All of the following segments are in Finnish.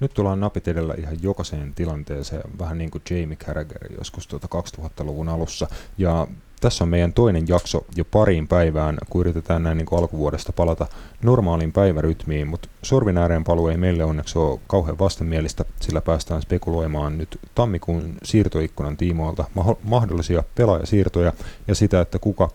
Nyt tullaan napit edellä ihan jokaiseen tilanteeseen, vähän niin kuin Jamie Carragher joskus tuota 2000-luvun alussa. Ja tässä on meidän toinen jakso jo pariin päivään, kun yritetään näin niin kuin alkuvuodesta palata normaaliin päivärytmiin, mutta sorvin ääreen paluu ei meille onneksi ole kauhean vastenmielistä, sillä päästään spekuloimaan nyt tammikuun siirtoikkunan tiimoilta mahdollisia pelaajasiirtoja ja sitä, että kuka,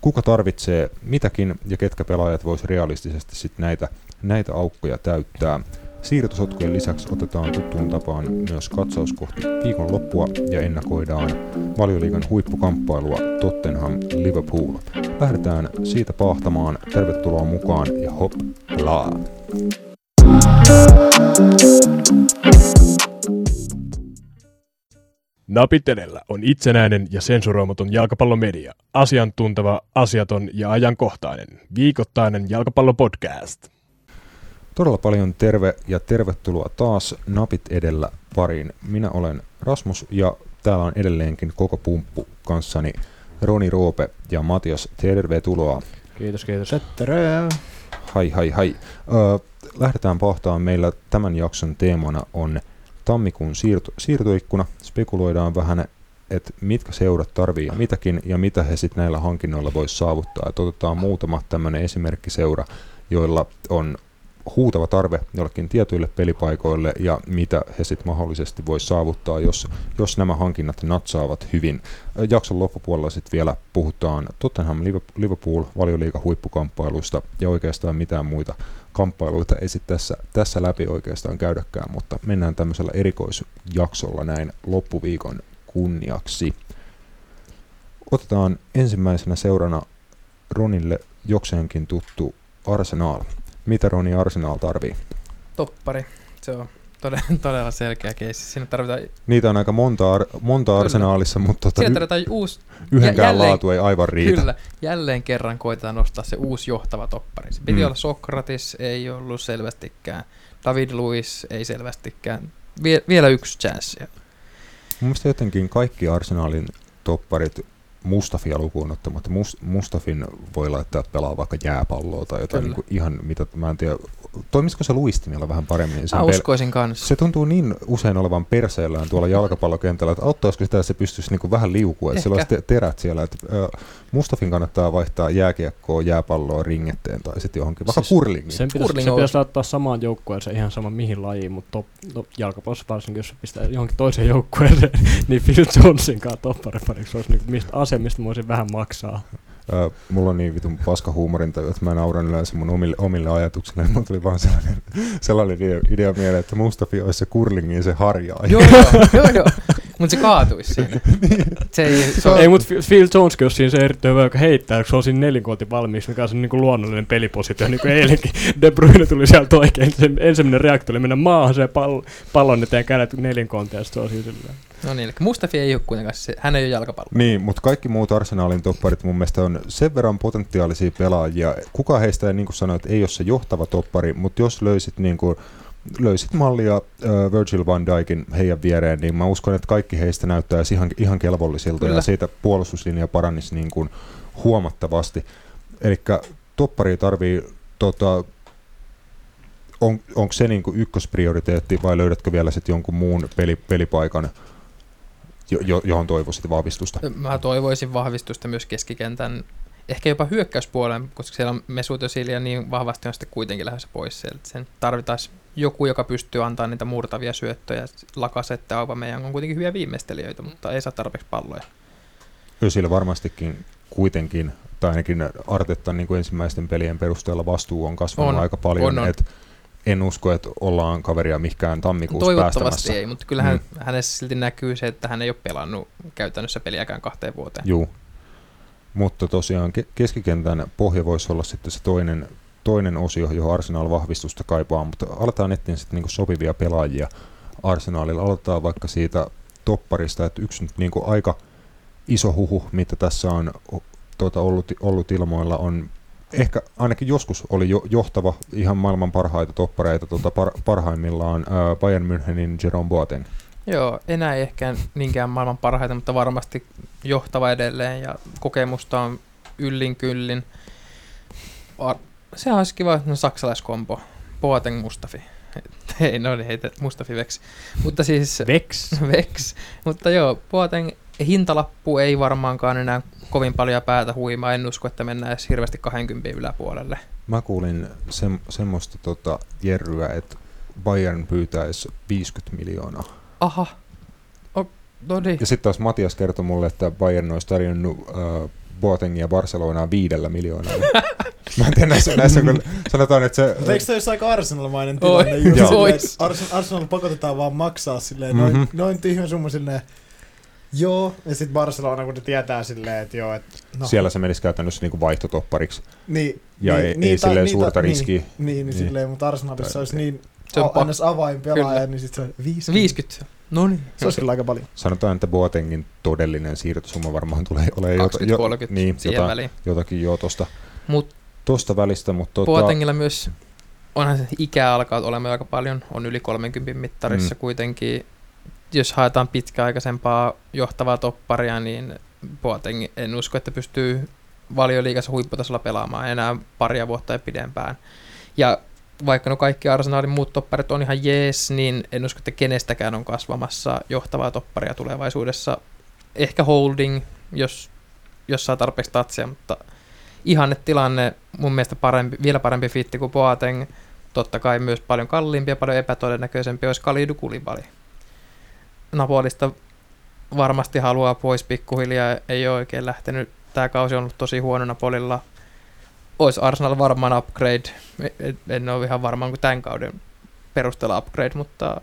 kuka tarvitsee mitäkin ja ketkä pelaajat voisi realistisesti sitten näitä, näitä aukkoja täyttää. Siirtosotkujen lisäksi otetaan tuttuun tapaan myös katsaus kohti loppua ja ennakoidaan valioliigan huippukamppailua Tottenham Liverpool. Lähdetään siitä pahtamaan. Tervetuloa mukaan ja hop laa! Napit edellä on itsenäinen ja sensuroimaton jalkapallomedia. Asiantunteva, asiaton ja ajankohtainen. Viikoittainen jalkapallopodcast. Todella paljon terve ja tervetuloa taas Napit edellä pariin. Minä olen Rasmus ja täällä on edelleenkin koko pumppu kanssani Roni Roope ja Matias. Tervetuloa. Kiitos, kiitos. Terve. Hai, hai, hai. Ö, lähdetään pohtaan. Meillä tämän jakson teemana on tammikuun siirto, siirtoikkuna. Spekuloidaan vähän, että mitkä seurat tarvii mitäkin ja mitä he sitten näillä hankinnoilla voisi saavuttaa. Et otetaan muutama tämmöinen esimerkkiseura, joilla on huutava tarve jollekin tietyille pelipaikoille ja mitä he sitten mahdollisesti voi saavuttaa, jos, jos nämä hankinnat natsaavat hyvin. Jakson loppupuolella sitten vielä puhutaan Tottenham Liverpool valioliiga huippukamppailuista ja oikeastaan mitään muita kamppailuita ei sitten tässä, tässä läpi oikeastaan käydäkään, mutta mennään tämmöisellä erikoisjaksolla näin loppuviikon kunniaksi. Otetaan ensimmäisenä seurana Ronille jokseenkin tuttu Arsenal. Mitä Roni Arsenal tarvii? Toppari. Se on todella, todella selkeä keissi. Siinä tarvitaan... Niitä on aika monta, ar- monta kyllä. arsenaalissa, mutta tota, Siinä tarvitaan uusi... yhdenkään jälleen, laatu ei aivan riitä. Kyllä. Jälleen kerran koitetaan nostaa se uusi johtava toppari. Se piti mm. olla Sokratis, ei ollut selvästikään. David Luiz ei selvästikään. Vie- vielä yksi chanssi. Mun mielestä jotenkin kaikki arsenaalin topparit Mustafia lukuun ottamatta. Mustafin voi laittaa pelaa vaikka jääpalloa tai jotain niin kuin ihan mitä, mä en tiedä, toimisiko se luistimilla vähän paremmin? Sen mä uskoisin pel- kanssa. Se tuntuu niin usein olevan perseellään tuolla jalkapallokentällä, että auttaisiko sitä, että se pystyisi niin kuin vähän liukua, että sillä olisi te- terät siellä. Että, äh, Mustafin kannattaa vaihtaa jääkiekkoa, jääpalloa ringetteen tai sitten johonkin, vaikka siis kurlingiin. Sen pitäisi, Kurling se pitäisi laittaa samaan joukkueeseen ihan sama mihin lajiin, mutta top, top, jalkapallossa varsinkin, jos se pistää johonkin toiseen joukkueeseen, niin Phil Jonesin kanssa topparipariksi olisi niin mistä ase, mistä mä voisin vähän maksaa. Uh, mulla on niin vitun paska huumorinta, että mä nauran yleensä mun omille, omille ajatuksille. Mulla tuli vaan sellainen, sellainen idea, idea mieleen, että Mustafi olisi se kurlingin se harjaa. Joo, joo, joo, joo. Mutta se kaatuisi siinä. niin. se ei, se on... ei mutta Phil Jones, jos siinä se erittäin hyvä, joka heittää, kun se on siinä nelinkooti valmiiksi, mikä on se niin kuin luonnollinen pelipositio, niin kuin eilenkin De Bruyne tuli sieltä oikein. Se ensimmäinen reaktio oli mennä maahan se pall- pallon eteen kädet nelinkoontia, ja se on siinä silleen. No niin, eli Mustafi ei ole kuitenkaan, se, hän ei ole jalkapallo. Niin, mutta kaikki muut Arsenalin topparit mun mielestä on sen verran potentiaalisia pelaajia. Kuka heistä, niin kuin sanoit, ei ole se johtava toppari, mutta jos löysit niin kuin, löysit mallia uh, Virgil van Dijkin heidän viereen, niin mä uskon, että kaikki heistä näyttäisi ihan, ihan kelvollisilta Kyllä. ja siitä puolustuslinja parannisi niin kuin huomattavasti. Eli toppari tarvii tota, on, onko se niin kuin ykkösprioriteetti vai löydätkö vielä sitten jonkun muun peli, pelipaikan, jo, johon toivoisit vahvistusta? Mä toivoisin vahvistusta myös keskikentän, ehkä jopa hyökkäyspuolen, koska siellä on Mesut Özil niin vahvasti on sitten kuitenkin lähdössä pois sieltä. Sen tarvitaan joku, joka pystyy antaa niitä murtavia syöttöjä. Lakasette meidän on kuitenkin hyviä viimeistelijöitä, mutta ei saa tarpeeksi palloja. Özil varmastikin kuitenkin, tai ainakin Artetta niin kuin ensimmäisten pelien perusteella vastuu on kasvanut on, aika paljon. On, on. Et en usko, että ollaan kaveria mikään tammikuussa Toivottavasti päästämässä. ei, mutta kyllähän mm. hänessä silti näkyy se, että hän ei ole pelannut käytännössä peliäkään kahteen vuoteen. Juu. Mutta tosiaan keskikentän pohja voisi olla sitten se toinen, toinen osio, johon Arsenal vahvistusta kaipaa, mutta aletaan etsiä sitten niinku sopivia pelaajia Arsenalilla. Aloitetaan vaikka siitä topparista, että yksi nyt niinku aika iso huhu, mitä tässä on tuota, ollut, ollut ilmoilla, on ehkä ainakin joskus oli jo, johtava ihan maailman parhaita toppareita tuota, par, parhaimmillaan ää, Bayern Münchenin Jerome Boateng. Joo, enää ehkä niinkään maailman parhaita, mutta varmasti johtava edelleen ja kokemusta on yllin kyllin. Se olisi kiva no, saksalaiskompo, Boateng Mustafi. Ei, no niin, heitä mustafiveksi. Mutta siis Vex. Vex. Mutta joo, Boateng hintalappu ei varmaankaan enää kovin paljon päätä huimaa. En usko, että mennään edes hirveästi 20 yläpuolelle. Mä kuulin sem, semmoista tota, jerryä, että Bayern pyytäisi 50 miljoonaa. Aha. O, no niin. Ja sitten taas Matias kertoi mulle, että Bayern olisi tarjonnut uh, Boatengia Barcelonaa viidellä miljoonalla. Mä en tiedä, näissä, näissä kun sanotaan, että se... Mutta eikö se olisi aika Arsenal-mainen Oi, tilanne? Just joo. Ois. Arsenal, Arsenal pakotetaan vaan maksaa silleen noin, Mhm. noin tyhmä summa silleen, joo, ja sitten Barcelona, kun ne tietää silleen, että joo, että no, Siellä se menisi käytännössä niinku vaihtotoppariksi. niin, Ja niin, ei, niin, ei tai- silleen niin, suurta tai- riskiä. Niin, niin, niin, Niin. silleen, mutta Arsenalissa Tai- olisi niin Se on a- pakko. annas avainpelaaja, Kyllä. niin sitten se on 50. 50. No niin. Se olisi kyllä aika paljon. Sanotaan, että Boatengin todellinen siirtosumma varmaan tulee olemaan 20-30 niin, siihen jotain, väliin. jotakin jo tosta, Mutta tosta välistä, mutta tota, Boatengilla myös, onhan se ikää alkaa olemaan aika paljon, on yli 30 mittarissa Mm. mm. kuitenkin. Jos haetaan pitkäaikaisempaa johtavaa topparia, niin Boateng en usko, että pystyy valioliigassa huipputasolla pelaamaan enää paria vuotta ja pidempään. Ja vaikka no kaikki Arsenalin muut topparit on ihan jees, niin en usko, että kenestäkään on kasvamassa johtavaa topparia tulevaisuudessa. Ehkä holding, jos, jos saa tarpeeksi tatsia, mutta ihanne tilanne, mun mielestä parempi, vielä parempi fitti kuin Boateng. Totta kai myös paljon kalliimpi ja paljon epätodennäköisempi olisi Kalidu Kulibali. Napolista varmasti haluaa pois pikkuhiljaa, ei ole oikein lähtenyt. Tämä kausi on ollut tosi huono Napolilla. Olisi Arsenal varmaan upgrade. En, en ole ihan varmaan kuin tämän kauden perusteella upgrade, mutta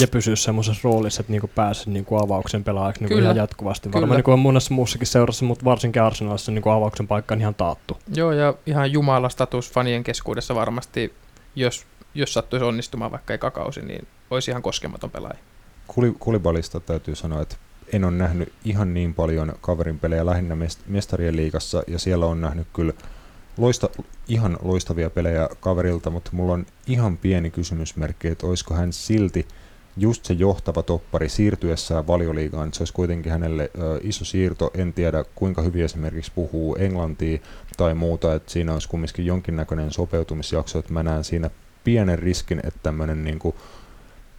Ja pysyä semmoisessa roolissa, että niinku pääsisi niinku avauksen pelaajaksi niinku Kyllä. ihan jatkuvasti. Kyllä. Varmaan niinku on monessa muussakin seurassa, mutta varsinkin Arsenalissa niinku avauksen paikka on ihan taattu. joo, ja ihan jumala status fanien keskuudessa varmasti, jos, jos sattuisi onnistumaan vaikka eka kausi, niin olisi ihan koskematon pelaaja. Kuli, Kulibalista täytyy sanoa, että en ole nähnyt ihan niin paljon kaverin pelejä lähinnä mest- mestarien liigassa, ja siellä on nähnyt kyllä loista, ihan loistavia pelejä kaverilta, mutta mulla on ihan pieni kysymysmerkki, että olisiko hän silti just se johtava toppari siirtyessään valioliigaan, se olisi kuitenkin hänelle ö, iso siirto, en tiedä kuinka hyvin esimerkiksi puhuu englantia tai muuta, että siinä olisi kumminkin jonkinnäköinen sopeutumisjakso, että mä näen siinä pienen riskin, että tämmöinen niin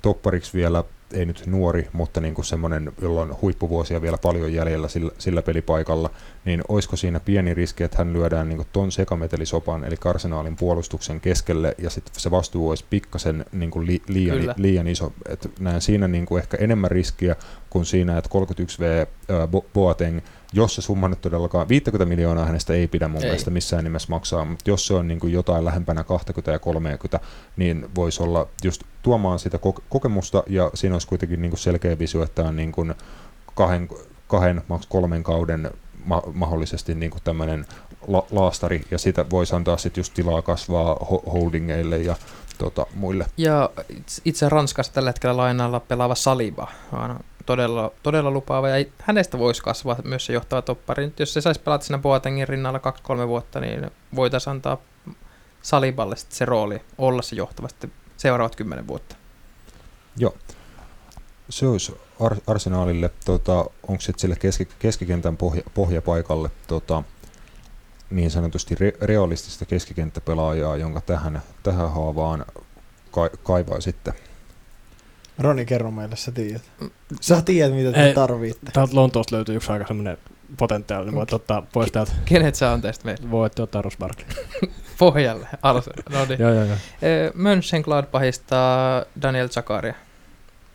toppariksi vielä, ei nyt nuori, mutta niin kuin semmoinen, jolla on huippuvuosia vielä paljon jäljellä sillä, sillä pelipaikalla, niin olisiko siinä pieni riski, että hän lyödään niin kuin ton sekametelisopan, eli arsenaalin puolustuksen keskelle, ja sitten se vastuu olisi pikkasen niin kuin li, liian, Kyllä. liian iso. Et näen siinä niin kuin ehkä enemmän riskiä kuin siinä, että 31V ää, Bo- Boateng, jos se summa nyt todellakaan, 50 miljoonaa hänestä ei pidä mun Ei. mielestä missään nimessä maksaa, mutta jos se on niin kuin jotain lähempänä 20 ja 30, niin voisi olla just tuomaan sitä kok- kokemusta, ja siinä olisi kuitenkin niin kuin selkeä visio, että on niin kuin kahden, kahden maks kolmen kauden ma- mahdollisesti niin kuin tämmöinen la- laastari, ja sitä voisi antaa sitten just tilaa kasvaa ho- holdingeille ja tota, muille. Ja itse- itse Ranskassa tällä hetkellä lainalla pelaava Saliba on todella, todella lupaava ja hänestä voisi kasvaa myös se johtava toppari. Nyt Jos se saisi pelata siinä Boatengin rinnalla 2-3 vuotta, niin voitaisiin antaa Saliballe se rooli olla se johtava sitten seuraavat 10 vuotta. Se olisi Ar- Arsenaalille, tota, onko sitten sille keski- keskikentän pohja- pohjapaikalle tota, niin sanotusti re- realistista keskikenttäpelaajaa, jonka tähän, tähän haavaan ka- kaivaa sitten. Roni, kerro meille, sä tiedät. Sä tiedät, mitä te Ei. tarvitte. Täältä Lontoosta löytyy yksi aika semmoinen potentiaalinen. Voit ottaa pois täältä. Kenet sä on teistä meillä? Voitte ottaa Barkley. Pohjalle. Alas. No niin. joo, joo, joo. Mönchengladbachista Daniel Zakaria.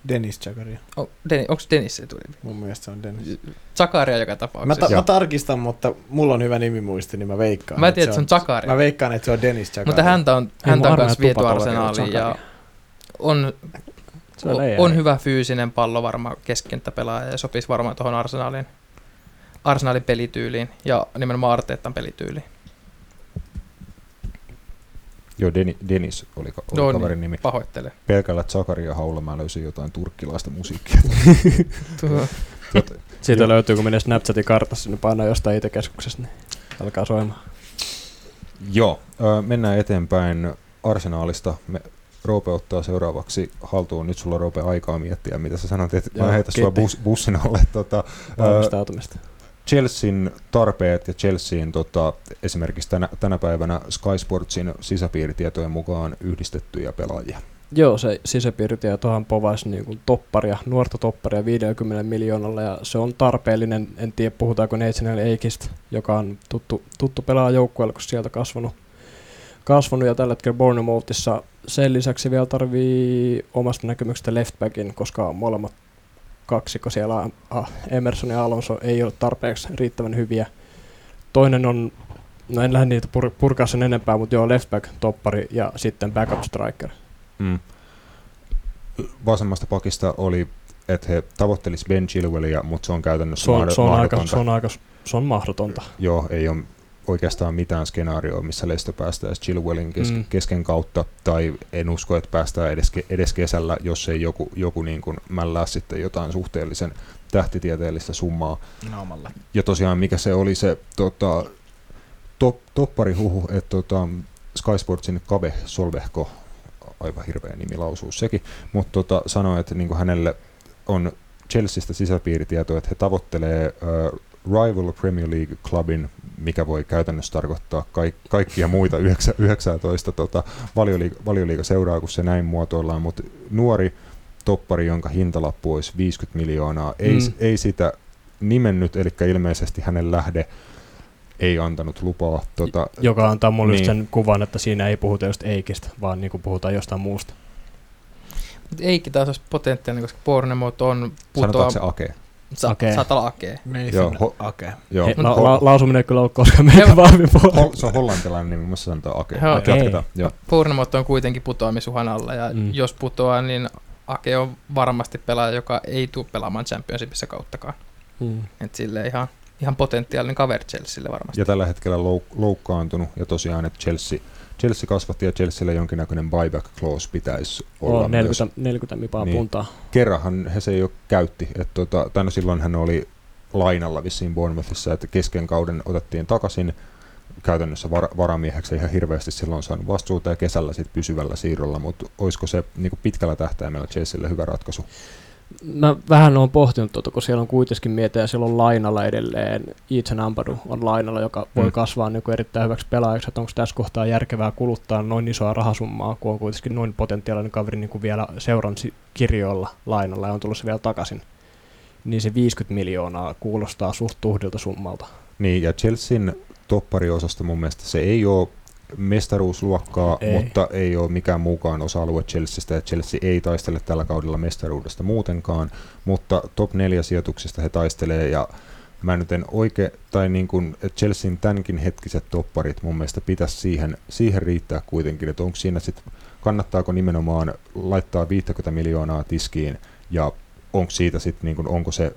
Dennis Jagaria. Oh, Den, onko Dennis se tuli? Mun mielestä se on Dennis. Zakaria joka Mä, tapauksessa. ta- mä tarkistan, mutta mulla on hyvä nimimuisti, niin mä veikkaan. Mä, mä tiedän, että se on Zakaria. Mä veikkaan, että se on Dennis Jagaria. Mutta häntä on, häntä on kanssa viety arsenaaliin ja Zakaria. on, Se on on, hyvä fyysinen pallo varmaan keskenttäpelaaja ja sopisi varmaan tuohon arsenaalin, arsenaalin pelityyliin ja nimenomaan Arteetan pelityyliin. Joo, Deni, Denis oli, ka- oli No kaverin niin, nimi. pahoittelen. Pelkällä Zakaria haulla mä löysin jotain turkkilaista musiikkia. Tuo, Siitä Joo. löytyy, kun menee Snapchatin kartassa, niin painaa jostain IT-keskuksesta, niin alkaa soimaan. Joo, mennään eteenpäin Arsenaalista. Me, Roope ottaa seuraavaksi haltuun. Nyt sulla Roope aikaa miettiä, mitä sä sanoit, että mä Joo, heitä sua bus, bussin alle. Tota, Valmistautumista. Chelsean tarpeet ja Chelsean tota, esimerkiksi tänä, tänä päivänä Sky Sportsin sisäpiiritietojen mukaan yhdistettyjä pelaajia. Joo, se sisäpiiritietohan povasi niin kuin topparia, nuorta topparia 50 miljoonalla ja se on tarpeellinen. En tiedä, puhutaanko Nathan Eikistä, joka on tuttu, tuttu pelaaja joukkueella, kun sieltä kasvanut, kasvanut ja tällä hetkellä Bournemouthissa. Sen lisäksi vielä tarvii omasta näkemyksestä leftbackin, koska molemmat kaksikko siellä, ah, Emerson ja Alonso, ei ole tarpeeksi riittävän hyviä. Toinen on, no en lähde niitä pur- purkaa sen enempää, mutta joo, leftback, toppari ja sitten backup striker. Mm. Vasemmasta pakista oli, että he tavoittelisivat Ben Chilwellia, mutta se on käytännössä Se on, se on, aika, mahdotonta. se on, aika, se on mahdotonta. Joo, ei ole oikeastaan mitään skenaarioa, missä Leicester päästäisiin Chilwellin kes- Mm. kesken kautta, tai en usko, että päästään edes, edes kesällä, jos ei joku, joku niin kuin mällää sitten jotain suhteellisen tähtitieteellistä summaa. Naamalle. Ja tosiaan mikä se oli se tota, top, topparihuhu, että tota, Sky Sportsin Kabe Solvehko, aivan hirveä nimi lausuu sekin, mutta tota, sanoi, että niinku hänelle on Chelseastä sisäpiiritietoa, että he tavoittelee äh, Rival Premier League Clubin, mikä voi käytännössä tarkoittaa kaik- kaikkia muita 9, 19 tota, valioliiga, valioliiga-seuraa, kun se näin muotoillaan, mutta nuori toppari, jonka hintalappu olisi 50 miljoonaa, ei, Mm. ei sitä nimennyt, eli ilmeisesti hänen lähde ei antanut lupaa. Tota, Joka antaa mulle niin. Sen kuvan, että siinä ei puhuta just Eikistä, vaan niin kuin puhutaan jostain muusta. Mut Eikki taas olisi potentiaalinen, koska Bournemouth on putoa... sanotaanko se Ake? Sa- Akee. saattaa olla. Nathan Joo, ho- Ake. Joo, He, ho- la, la, lausuminen ei kyllä ole koskaan meidän Joo. vahvin puoli. hol- se on hollantilainen nimi, mutta sanotaan Ake. Joo, okei. Jatketaan, joo. Bournemouth on kuitenkin putoamisuhan alla, ja mm. jos putoaa, niin Ake on varmasti pelaaja, joka ei tule pelaamaan Championshipissa kauttakaan. Mm. Et sille ihan, ihan potentiaalinen kaveri Chelsealle varmasti. Ja tällä hetkellä louk- loukkaantunut, ja tosiaan, että Chelsea, Chelsea kasvatti, ja Chelsealla jonkinnäköinen buyback clause pitäisi olla On myös. 40, 40 mipaa Niin. puntaa. Kerranhan he se jo käytti, että tota, tai no silloin hän oli lainalla vissiin Bournemouthissa, että kesken kauden otettiin takaisin käytännössä var- varamieheksi, ihan hirveästi silloin saanut vastuuta ja kesällä sitten pysyvällä siirrolla, mutta olisiko se niin pitkällä tähtäimellä Chelsealle hyvä ratkaisu? Mä vähän oon pohtinut tuota, kun siellä on kuitenkin mietä ja siellä on lainalla edelleen. Ethan Ampadu on lainalla, joka voi Mm. kasvaa niin kuin erittäin hyväksi pelaajaksi, että onko tässä kohtaa järkevää kuluttaa noin isoa rahasummaa, kun on kuitenkin noin potentiaalinen kaveri niin kuin vielä seuran kirjoilla lainalla ja on tulossa vielä takaisin. Niin se 50 miljoonaa kuulostaa suht tuhdilta summalta. Niin, ja Chelsean toppariosasto mun mielestä se ei ole mestaruusluokkaa, Ei. mutta ei ole mikään muukaan osa-alue Chelseasta, ja Chelsea ei taistele tällä kaudella mestaruudesta muutenkaan, mutta top 4 sijoituksista he taistelee, ja mä nyt en oikein, tai niin kuin, Chelsean tämänkin hetkiset topparit mun mielestä pitäisi siihen, siihen riittää kuitenkin, että onko siinä sitten, kannattaako nimenomaan laittaa 50 miljoonaa tiskiin, ja onko siitä sitten, niin kuin, onko se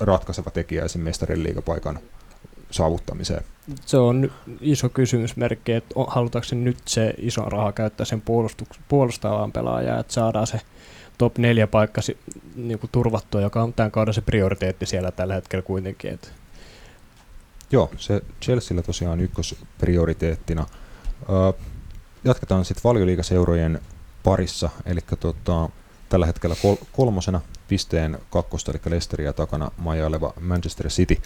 ratkaiseva tekijä esim. mestarin liigapaikan saavuttamiseen. Se on iso kysymysmerkki, että halutaanko se nyt se iso raha käyttää sen puolustuks- puolustavaan pelaajaan, että saadaan se top 4 paikka si- niinku turvattua, joka on tämän kauden se prioriteetti siellä tällä hetkellä kuitenkin. Et Joo, se Chelsealla tosiaan ykkösprioriteettina. Öö, jatketaan sitten valioliigaseurojen parissa, eli tota, tällä hetkellä kol- kolmosena pisteen kakkosta, eli Leicesteria takana majaileva Manchester City.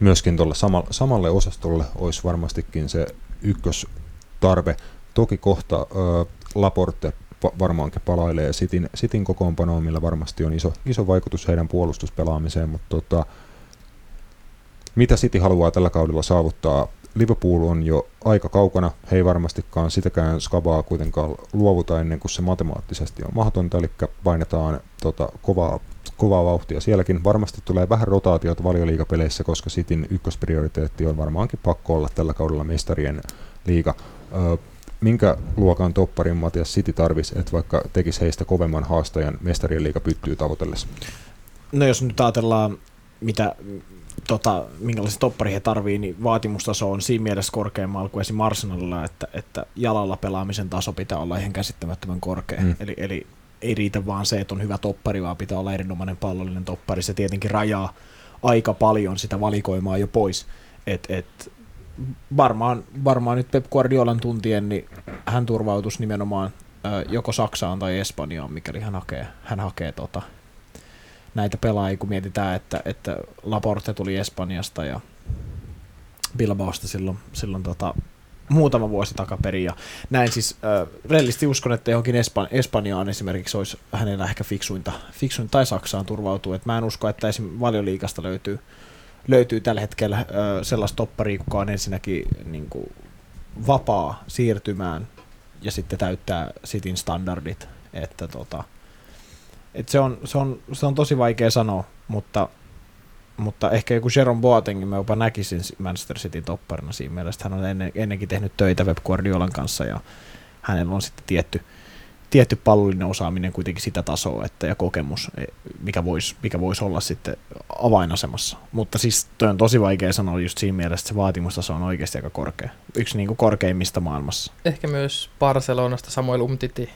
Myöskin tuolle sama- samalle osastolle olisi varmastikin se ykköstarve. Toki kohta öö, Laporte va- varmaankin palailee Cityn, Cityn kokoonpanoon, millä varmasti on iso, iso vaikutus heidän puolustuspelaamiseen, mutta tota, mitä City haluaa tällä kaudella saavuttaa? Liverpool on jo aika kaukana, he ei varmastikaan sitäkään skabaa kuitenkaan luovuta ennen kuin se matemaattisesti on mahdotonta, eli painetaan tota, kovaa, kovaa vauhtia sielläkin. Varmasti tulee vähän rotaatiota valioliigapeleissä, koska Cityn ykkösprioriteetti on varmaankin pakko olla tällä kaudella mestarien liiga. Ö, minkä luokan topparin Matias City tarvisi, että vaikka tekisi heistä kovemman haastajan mestarien liiga pyttyy tavoitellessa? No jos nyt ajatellaan, mitä, tota, minkälaisen toppari he tarvii, niin vaatimustaso on siinä mielessä korkeammalla kuin esim. Arsenalilla, että, että jalalla pelaamisen taso pitää olla ihan käsittämättömän korkea. Mm. Eli, eli ei riitä vaan se, että on hyvä toppari, vaan pitää olla erinomainen pallollinen toppari. Se tietenkin rajaa aika paljon sitä valikoimaa jo pois. Et, et, varmaan, varmaan nyt Pep Guardiolan tuntien, niin hän turvautus nimenomaan joko Saksaan tai Espanjaan, mikäli hän hakee, hän hakee tota, näitä pelaajia, kun mietitään, että, että Laporte tuli Espanjasta ja Bilbaosta silloin, silloin tota, muutama vuosi takaperin. Ja näin siis äh, reellisesti uskon, että johonkin Espan- Espanjaan esimerkiksi olisi hänellä ehkä fiksuinta, fiksuinta tai Saksaan turvautuu. Et mä en usko, että esim. valioliikasta löytyy, löytyy tällä hetkellä äh, sellaista topparia, joka on ensinnäkin niin kuin, vapaa siirtymään ja sitten täyttää sitin standardit. Että tota, et se, on, se, on, se on tosi vaikea sanoa, mutta, mutta ehkä joku Jerome Boatengin mä jopa näkisin Manchester Cityn topparina siinä mielessä. Hän on ennen, ennenkin tehnyt töitä Web Guardiolan kanssa ja hänellä on sitten tietty, tietty pallollinen osaaminen kuitenkin sitä tasoa että, ja kokemus, e, mikä voisi mikä vois olla sitten avainasemassa. Mutta siis toi on tosi vaikea sanoa just siinä mielessä, että se vaatimustaso on oikeasti aika korkea. Yksi niin kuin korkeimmista maailmassa. Ehkä myös Barcelonasta Samuel Umtiti.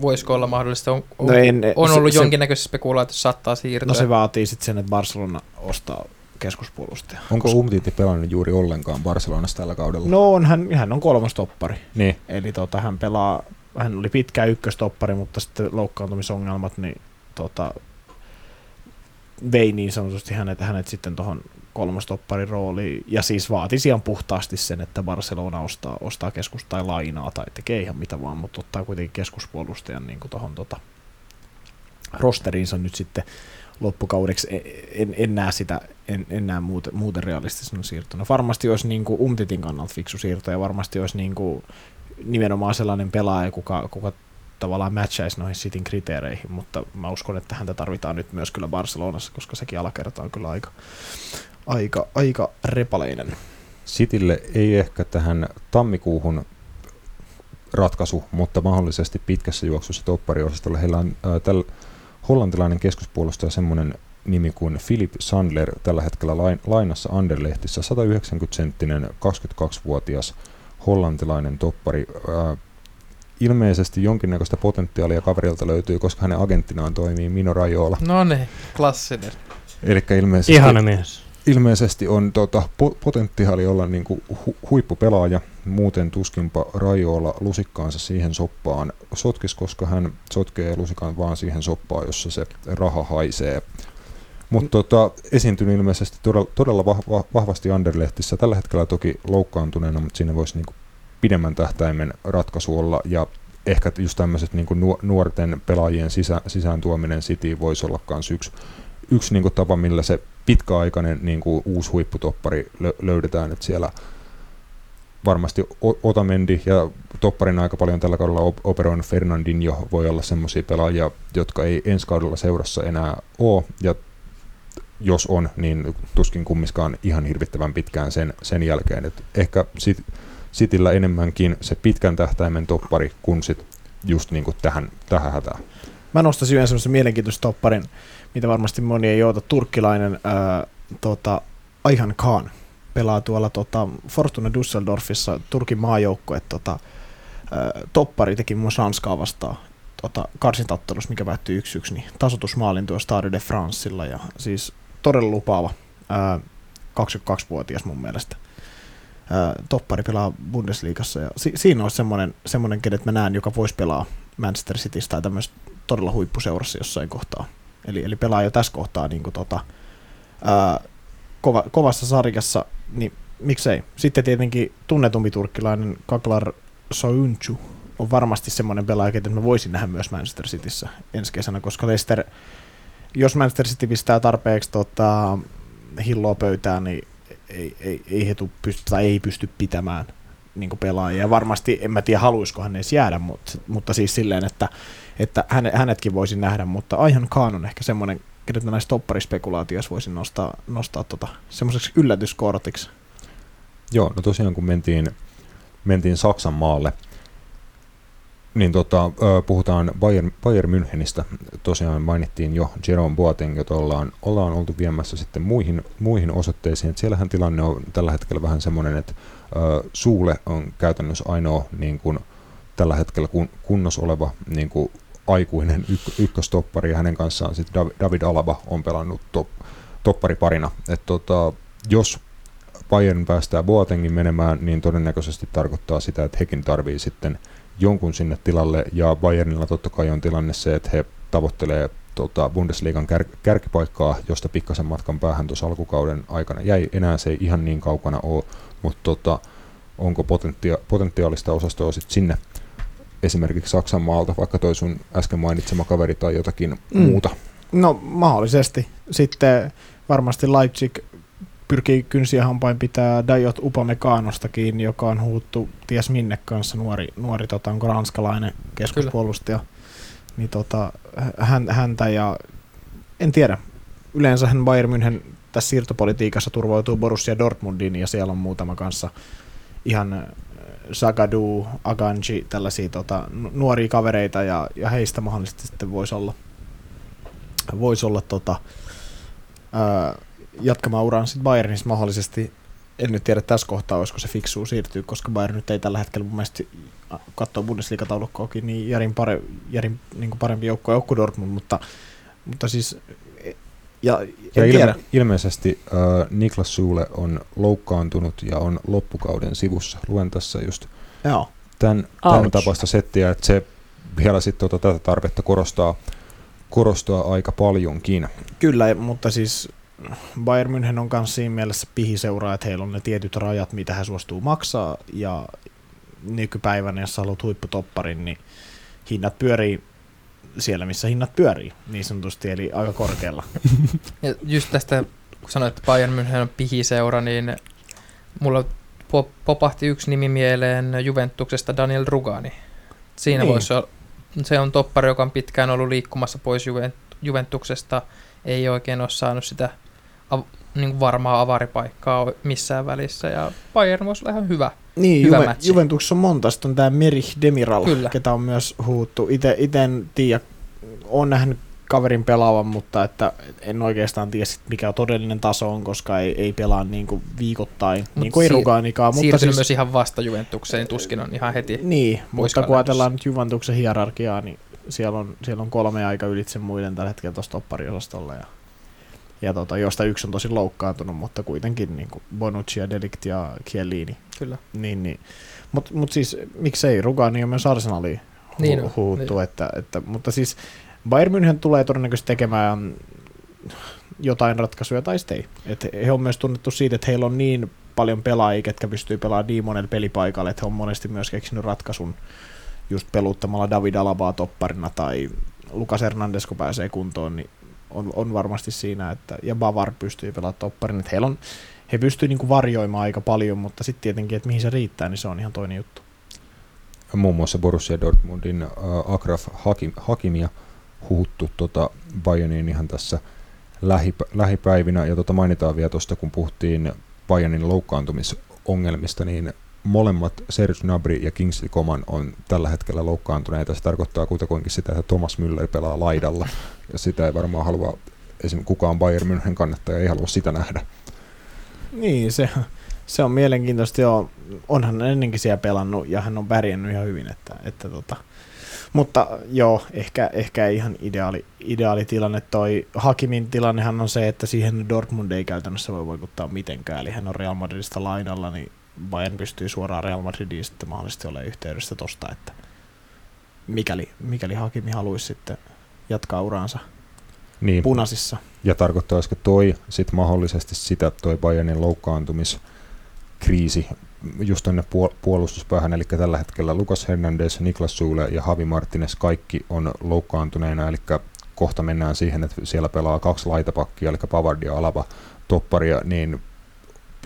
Voisiko olla mahdollista? On, on, No en- on ollut se- jonkinnäköistä spekulaatio, että saattaa siirtyä. No se vaatii sitten sen, että Barcelona ostaa keskuspuolustaja. Onko Umtiti pelannut juuri ollenkaan Barcelonassa tällä kaudella? No on, hän, hän on kolmas toppari. Niin, Eli tota, hän pelaa, hän oli pitkä ykköstoppari, mutta sitten loukkaantumisongelmat, niin tota, vei niin sanotusti hänet, hänet sitten tuohon kolmostopparin rooliin. Ja siis vaati ihan puhtaasti sen, että Barcelona ostaa, ostaa keskus tai lainaa tai tekee ihan mitä vaan, mutta ottaa kuitenkin keskuspuolustajan niin tuohon tota, rosteriinsa nyt sitten loppukaudeksi. En, en, en näe sitä, en, en näe muuten, muuten realistisena siirtona. Varmasti olisi niin kuin Umtitin kannalta fiksu siirto ja varmasti olisi niin kuin nimenomaan sellainen pelaaja, kuka, kuka tavallaan matchaisi noihin Cityn kriteereihin, mutta mä uskon, että häntä tarvitaan nyt myös kyllä Barcelonassa, koska sekin alakerta on kyllä aika, aika, aika repaleinen. Citylle ei ehkä tähän tammikuuhun ratkaisu, mutta mahdollisesti pitkässä juoksussa toppariosastolla heillä on äh, tällä hollantilainen keskuspuolustaja semmoinen nimi kuin Philip Sandler tällä hetkellä lain, lainassa Anderlehtissä, 190-senttinen, 22-vuotias hollantilainen toppari. Äh, ilmeisesti jonkinnäköistä potentiaalia kaverilta löytyy, koska hänen agenttinaan toimii Mino Rajola. No niin, klassinen. Eli ilmeisesti Ihana mies. Ilmeisesti on tota, po- potentiaali olla niinku hu- huippupelaaja, muuten tuskinpa Rajoilla lusikkaansa siihen soppaan sotkis, koska hän sotkee lusikan vaan siihen soppaan, jossa se raha haisee. Mutta tota, esiintynyt ilmeisesti todella, todella vah- vahvasti Anderlehtissä, tällä hetkellä toki loukkaantuneena, mutta siinä voisi niinku pidemmän tähtäimen ratkaisu olla, ja ehkä just tämmöiset niinku nuo- nuorten pelaajien sisä, sisään tuominen City voisi olla myös yksi, yksi niinku tapa, millä se pitkäaikainen niin kuin uusi huipputoppari lö- löydetään, että siellä varmasti Otamendi ja topparin aika paljon tällä kaudella op- operoinut Fernandinho voi olla semmoisia pelaajia, jotka ei ensi kaudella seurassa enää ole, ja jos on, niin tuskin kummiskaan ihan hirvittävän pitkään sen, sen jälkeen. Et ehkä sit, Sitillä enemmänkin se pitkän tähtäimen toppari kuin sit just niin kuin tähän, tähän hätään. Mä nostaisin yhden semmoisen mielenkiintoisen topparin, mitä varmasti moni ei oota. Turkkilainen ää, tota, Aihan Khan pelaa tuolla tota, Fortuna Düsseldorfissa Turkin maajoukkue. Tota, ää, toppari teki muun muassa Ranskaa vastaan tota, karsintattelussa, mikä päättyi 1-1, niin tasoitusmaalin tuo Stade de Francella ja siis todella lupaava ää, 22-vuotias mun mielestä. Toppari pelaa Bundesliigassa ja si- siinä olisi semmoinen, semmoinen kenet mä näen, joka voisi pelaa Manchester Citystä tai tämmöistä todella huippuseurassa jossain kohtaa. Eli, eli pelaa jo tässä kohtaa niin kuin tota, ää, kova, kovassa sarjassa, niin miksei. Sitten tietenkin tunnetumpi turkkilainen Kaklar Soyuncu on varmasti semmoinen pelaaja, että mä voisin nähdä myös Manchester Cityssä ensi kesänä, koska Leicester, jos Manchester City pistää tarpeeksi tota, hilloa pöytään, niin ei, ei, ei he pysty, tai ei pysty pitämään niin pelaajia. Varmasti, en mä tiedä haluaisiko hän edes jäädä, mutta, mutta siis silleen, että, että häne, hänetkin voisin nähdä, mutta Aihan Khan on ehkä semmoinen, mä näissä topparispekulaatioissa voisin nostaa, nostaa tota, semmoiseksi yllätyskortiksi. Joo, no tosiaan kun mentiin, mentiin Saksan maalle, niin tota, puhutaan Bayern, Bayern Münchenistä. Tosiaan mainittiin jo Jerome Boateng, jota ollaan, ollaan oltu viemässä sitten muihin, muihin osoitteisiin. Et siellähän tilanne on tällä hetkellä vähän semmoinen, että Suule on käytännössä ainoa niin kuin, tällä hetkellä kun, kunnossa oleva niin kuin, aikuinen yk, ykköstoppari, ja hänen kanssaan sitten Dav- David Alaba on pelannut top, toppariparina. Et tota, jos Bayern päästää Boatengin menemään, niin todennäköisesti tarkoittaa sitä, että hekin tarvii sitten jonkun sinne tilalle, ja Bayernilla totta kai on tilanne se, että he tavoittelee tota, Bundesliigan kär- kärkipaikkaa, josta pikkasen matkan päähän tuossa alkukauden aikana jäi. Enää se ei ihan niin kaukana ole, mutta tota, onko potentia- potentiaalista osastoa sit sinne esimerkiksi Saksan maalta, vaikka toi sun äsken mainitsema kaveri tai jotakin Mm. muuta. No mahdollisesti. Sitten varmasti Leipzig pyrkii kynsiä hampain pitää Dajot Upamecanosta kiinni, joka on huuttu ties minne kanssa, nuori, nuori tota, onko ranskalainen keskuspuolustaja. Niin tota, hän, häntä ja en tiedä. Yleensähän Bayern München tässä siirtopolitiikassa turvautuu Borussia Dortmundiin ja siellä on muutama kanssa ihan äh, Sagadu, Aganji, tällaisia tota, nu- nuoria kavereita ja, ja heistä mahdollisesti sitten voisi olla voisi olla tota, ää, jatkamaan uraan sitten Bayernissa mahdollisesti. En nyt tiedä tässä kohtaa, olisiko se fiksuu siirtyä, koska Bayern nyt ei tällä hetkellä mun mielestä katsoo Bundesliga-taulukkoakin, niin järin, pare, järin niin parempi joukko joukko Dortmund, mutta, mutta siis ja, Ja ilme- ilmeisesti äh, Niklas Suule on loukkaantunut ja on loppukauden sivussa. Luen tässä just Joo. tämän, tämän tapaista settiä, että se vielä sitten tota, tätä tarvetta korostaa, korostaa aika paljonkin. Kyllä, mutta siis Bayern München on myös siinä mielessä pihiseura, että heillä on ne tietyt rajat, mitä he suostuu maksaa, ja nykypäivänä, jos haluat huipputopparin, niin hinnat pyörii siellä, missä hinnat pyörii, niin sanotusti, eli aika korkealla. Ja just tästä, kun sanoit, että Bayern München on pihiseura, niin mulla po- popahti yksi nimi mieleen Juventuksesta Daniel Rugani. Siinä Niin. voisi olla, se on toppari, joka on pitkään ollut liikkumassa pois Juven- Juventuksesta, ei oikein ole saanut sitä av- niin varmaa avaripaikkaa missään välissä, ja Bayern voisi olla ihan hyvä. Niin, Hyvä Juve, matchi. Juventuksessa on monta. Sitten on tämä Merih Demiral, Kyllä. ketä on myös huuttu. Ite en tiedä, on nähnyt kaverin pelaavan, mutta että en oikeastaan tiedä, sit mikä todellinen taso on, koska ei, ei pelaa niin kuin viikoittain, Mut niin kuin ei siir-. Mutta siis, myös ihan vasta Juventukseen, tuskin on ihan heti. Niin, mutta kun ajatellaan nyt Juventuksen hierarkiaa, niin siellä on, siellä on kolme aika ylitse muiden tällä hetkellä tuossa toppariosastolla. Ja, ja tota, josta yksi on tosi loukkaantunut, mutta kuitenkin niin kuin Bonucci ja Delict ja Chiellini. Kyllä. Niin, niin. Mutta mut siis miksei, Rugani on myös Arsenaliin hu- Niin on, huuttu, niin. että, että, mutta siis Bayern München tulee todennäköisesti tekemään jotain ratkaisuja tai sitten ei. Et he on myös tunnettu siitä, että heillä on niin paljon pelaajia, ketkä pystyy pelaamaan niin monella pelipaikalla, että he on monesti myös keksinyt ratkaisun just peluuttamalla David Alabaa topparina tai Lucas Hernandez, kun pääsee kuntoon, niin on, on varmasti siinä, että ja Bavar pystyy pelaamaan topparin, että heillä on, he pystyy niinku varjoimaan aika paljon, mutta sitten tietenkin, että mihin se riittää, niin se on ihan toinen juttu. Muun muassa Borussia Dortmundin äh, Akraf Hakim, Hakimia huuttu tota Bayerniin ihan tässä lähipä, lähipäivinä. Ja tota mainitaan vielä tuosta, kun puhuttiin Bayernin loukkaantumisongelmista, niin molemmat Serge Gnabry ja Kingsley Coman on tällä hetkellä loukkaantuneita. Se tarkoittaa kutakuinkin sitä, että Thomas Müller pelaa laidalla. Ja sitä ei varmaan halua, esim. kukaan Bayern München kannattaja ei halua sitä nähdä. Niin, se, se on mielenkiintoista, joo. Onhan ennenkin siellä pelannut ja hän on pärjännyt ihan hyvin, että, että tota. Mutta joo, ehkä, ehkä ihan ideaali, ideaali tilanne. Toi Hakimin tilannehan on se, että siihen Dortmund ei käytännössä voi vaikuttaa mitenkään. Eli hän on Real Madridista lainalla, niin Bayern pystyy suoraan Real Madridiin sitten mahdollisesti olemaan yhteydessä tosta, että mikäli, mikäli Hakimi haluaisi sitten jatkaa uraansa Niin, punaisissa. Ja tarkoittaisiko toi sit mahdollisesti sitä, toi Bayernin loukkaantumiskriisi just tuonne puol- puolustuspäähän, eli tällä hetkellä Lucas Hernandez, Niklas Sule ja Javi Martinez kaikki on loukkaantuneena, eli kohta mennään siihen, että siellä pelaa kaksi laitapakkia, eli Pavard ja Alaba topparia, niin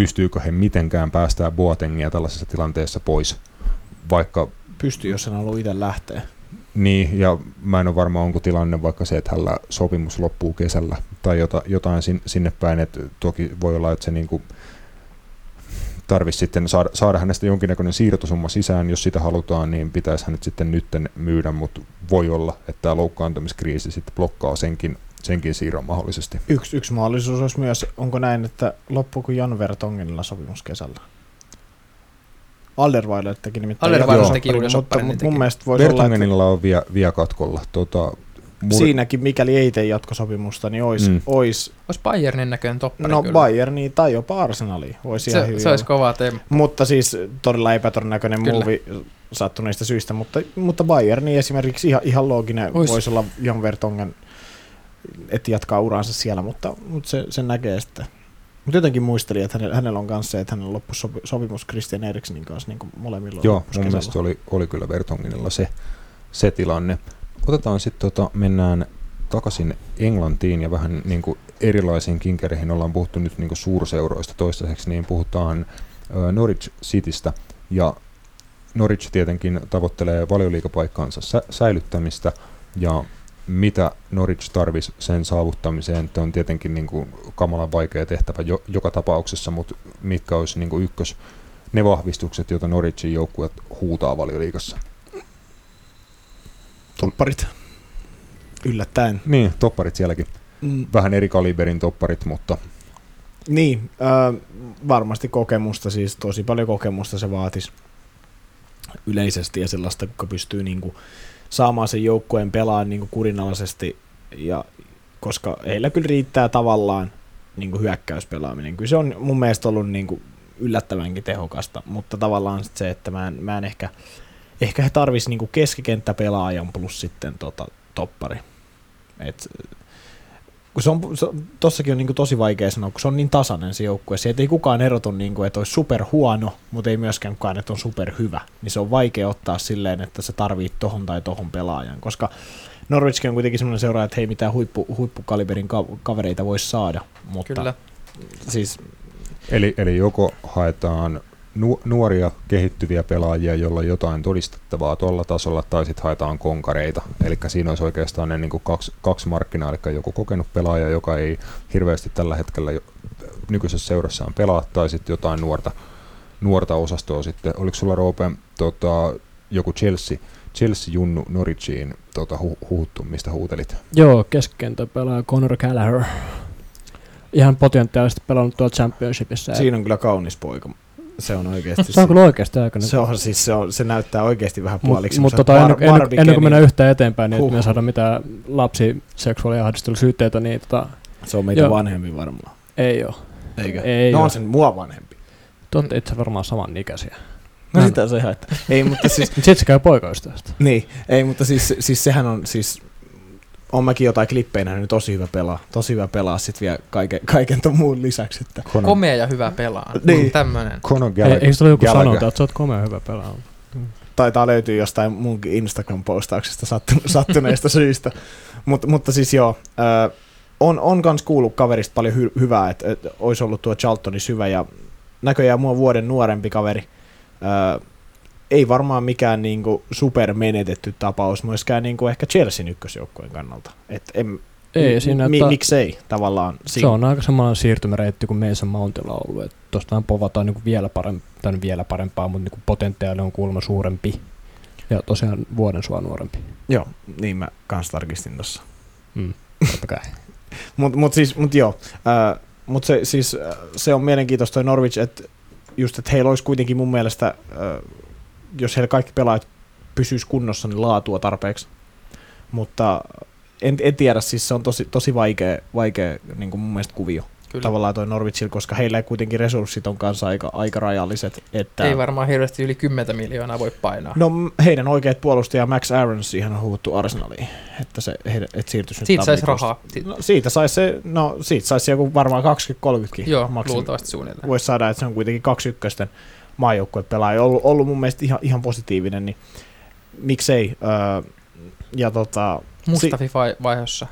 pystyykö he mitenkään päästää Boatengia tällaisessa tilanteessa pois, vaikka Pystyy, jos hän haluaa itse lähteä. niin, ja mä en ole varma, onko tilanne vaikka se, että hänellä sopimus loppuu kesällä tai jota, jotain sin, sinne päin, että toki voi olla, että se niinku tarvitsisi sitten saada, saada hänestä jonkinnäköinen siirtosumma sisään, jos sitä halutaan, niin pitäisi hänet sitten nytten myydä, mutta voi olla, että tämä loukkaantumiskriisi sitten blokkaa senkin, senkin siirron mahdollisesti. Yksi, yksi mahdollisuus olisi myös, onko näin, että loppuuko Jan Vertongenilla sopimus kesällä? Alderweiler teki nimittäin Alderweireld teki uuden mutta, sopparin, mutta mun mielestä voisi olla, että Vertongenilla on vielä, vielä katkolla. Tota, mul- siinäkin, mikäli ei tee jatkosopimusta, niin olisi, Mm. ois, Olisi Bayernin näköinen toppari no kyllä. Bayerni tai jopa Arsenali. Ihan se, hyvin se olisi kova teema. Mutta siis todella epätodennäköinen muovi sattuneista syistä, mutta, mutta Bayerni esimerkiksi ihan, ihan looginen Ois. voisi olla Jan Vertongen, että jatkaa uransa siellä, mutta, mutta se, sen näkee sitten. Mutta jotenkin muistelin, että hänellä, hänellä on kanssa se, että hänellä loppu sopi, sopimus Christian Eriksenin kanssa niin kuin molemmilla. Joo, mun mielestä oli, oli kyllä Vertonginilla se, se tilanne. Otetaan sitten, tota, mennään takaisin Englantiin ja vähän niin kuin erilaisiin kinkereihin. Ollaan puhuttu nyt niin kuin suurseuroista toistaiseksi, niin puhutaan Norwich Citystä. Ja Norwich tietenkin tavoittelee valioliikapaikkaansa sä- säilyttämistä ja mitä Norwich tarvisi sen saavuttamiseen. Tämä on tietenkin niin kuin kamalan vaikea tehtävä jo, joka tapauksessa, mutta mitkä olisi niin kuin ykkös, ne vahvistukset, joita Norwichin joukkueet huutaa valioliigassa. Topparit. Yllättäen. Niin, topparit sielläkin. Mm. Vähän eri kaliberin topparit, mutta Niin, äh, varmasti kokemusta, siis tosi paljon kokemusta se vaatisi yleisesti ja sellaista, kuka pystyy niinku saamaan sen joukkueen pelaan niinku kurinalaisesti, ja, koska heillä kyllä riittää tavallaan niinku hyökkäyspelaaminen. Kyllä se on mun mielestä ollut niinku yllättävänkin tehokasta, mutta tavallaan sit se, että mä en, mä en ehkä, ehkä he tarvis niinku keskikenttäpelaajan plus sitten tota, toppari. Et, kun se on, tossakin on niin tosi vaikea sanoa, kun se on niin tasainen se joukkue. Sieltä ei kukaan erotu, niin kuin, että olisi super huono, mutta ei myöskään kukaan, että on super hyvä. Niin se on vaikea ottaa silleen, että se tarvii tohon tai tohon pelaajan, koska Norwichkin on kuitenkin semmoinen seuraaja, että hei mitään huippu, huippukaliberin ka- kavereita voisi saada, mutta Kyllä. siis eli, eli joko haetaan nu, nuoria kehittyviä pelaajia, joilla on jotain todistettavaa tuolla tasolla, tai sitten haetaan konkareita. Eli siinä olisi oikeastaan ne niin kuin kaksi, kaksi markkinaa, eli joku kokenut pelaaja, joka ei hirveästi tällä hetkellä jo, nykyisessä seurassaan pelaa, tai sitten jotain nuorta, nuorta osastoa sitten. Oliko sulla Roope tota, joku Chelsea, Chelsea Junnu Norwichiin tota, hu, huuttu, mistä huutelit? Joo, keskikenttä pelaa Conor Gallagher. Ihan potentiaalisesti pelannut tuolla Championshipissa. siinä on kyllä kaunis poika. Se on oikeasti. Mutta se on kyllä oikeasti aika se, on, siis se, on, se näyttää oikeasti vähän Mutta puoliksi. mut semmoiselta tota, ennen, Bar- ennen, Barbie ennen kuin mennään yhtään eteenpäin, niin Huh. että me saadaan mitään lapsi seksuaaliahdistelusyytteitä, niin tota, Se on meitä Joo. vanhempi varmaan. ei ole. Eikö? Ei no oo. on sen mua vanhempi. Te olette itse varmaan samanikäisiä. No Mä- sitä se ihan, että, ei, mutta siis, Sitten se käy poikaystävästä. niin, ei, mutta siis, siis sehän on siis, on mäkin jotain klippejä nähnyt, tosi hyvä pelaa, tosi hyvä pelaa sit vielä kaiken, kaiken ton muun lisäksi, että Conor, Komea ja hyvä pelaa. Niin. Tämmönen. Conor Ei, Gallagher. eikö ole joku Gallagher. sanonta, että sä oot komea hyvä pelaa? taitaa löytyä jostain munkin Instagram-postauksesta sattu, sattuneista syistä. Mut, mutta siis joo, ö, on, on kans kuullut kaverista paljon hy- hyvää, että et, olisi ollut tuo Charltoni syvä ja näköjään mua vuoden nuorempi kaveri. Ö, ei varmaan mikään niinku super menetetty tapaus myöskään niinku ehkä Chelsean ykkösjoukkueen kannalta. Et en, Ei, siinä mi, että miksei tavallaan. se on aika samanlainen siirtymäreitti kuin Mason Mountilla on ollut. että Tuosta vähän povataan niin vielä, paremp- tai nyt vielä parempaa, mutta niin potentiaali on kuulemma suurempi. Ja tosiaan vuoden sua nuorempi. Joo, niin mä kans tarkistin tossa. Mm. Totta kai. Mutta mut siis, mut joo, äh, mut se, siis, äh, se on mielenkiintoista toi Norwich, että just, että heillä olisi kuitenkin mun mielestä, äh, jos heillä kaikki pelaajat pysyisi kunnossa, niin laatua tarpeeksi. Mutta en, en tiedä, siis se on tosi, tosi vaikea, vaikea niin kuin mun mielestä kuvio. Kyllä. Tavallaan toi Norvitsil koska heillä ei kuitenkin resurssit on kanssa aika, aika rajalliset. Että... Ei varmaan hirveästi yli 10 miljoonaa voi painaa. No heidän oikeat puolustaja Max Aaron siihen on huuttu Arsenaliin, että se heidän, et siirtyisi Siitä saisi rahaa. No, siitä saisi se, no siitä saisi joku varmaan 20-30kin. Joo, maksim... luultavasti suunnilleen. Voisi saada, että se on kuitenkin 21 maajoukkuepelaaja, ollut, ollut mun mielestä ihan, ihan positiivinen, niin miksei. Öö, ja tota, Mustafi si- vaihossa.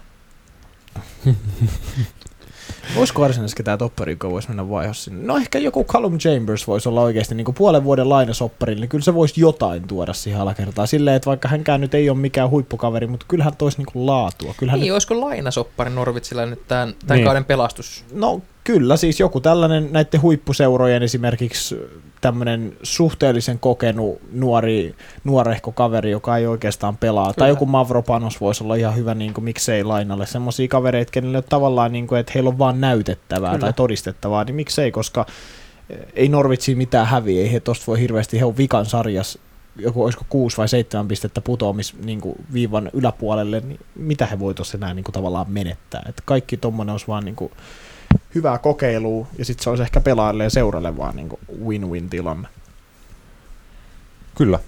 Voisiko Arsenalissa tämä toppari, joka voisi mennä vaihossa sinne? No ehkä joku Callum Chambers voisi olla oikeasti niin puolen vuoden lainasopparille. Niin kyllä se voisi jotain tuoda siihen alakertaan. Silleen, että vaikka hänkään nyt ei ole mikään huippukaveri, mutta kyllähän toisi niin laatua. Kyllähän niin, nyt... olisiko lainasoppari Norvitsilla nyt tämän, tämän niin. kauden pelastus? No kyllä, siis joku tällainen näiden huippuseurojen esimerkiksi tämmöinen suhteellisen kokenut nuori, nuorehko kaveri, joka ei oikeastaan pelaa. Kyllä. Tai joku Mavropanos voisi olla ihan hyvä, niin kuin, miksei lainalle. Semmoisia kavereita, kenelle tavallaan, niin kuin, että heillä on vaan näytettävää Kyllä. tai todistettavaa, niin miksei, koska ei Norwitsiin mitään häviä, ei he tosta voi hirveästi, he on vikan sarjas, joku olisiko kuusi vai seitsemän pistettä putoamis niin kuin viivan yläpuolelle, niin mitä he voi tuossa enää niin kuin tavallaan menettää. Et kaikki tuommoinen olisi vaan niin kuin hyvää kokeilua, ja sitten se olisi ehkä pelaajalle ja seuralle vaan niin win-win tilanne. Kyllä.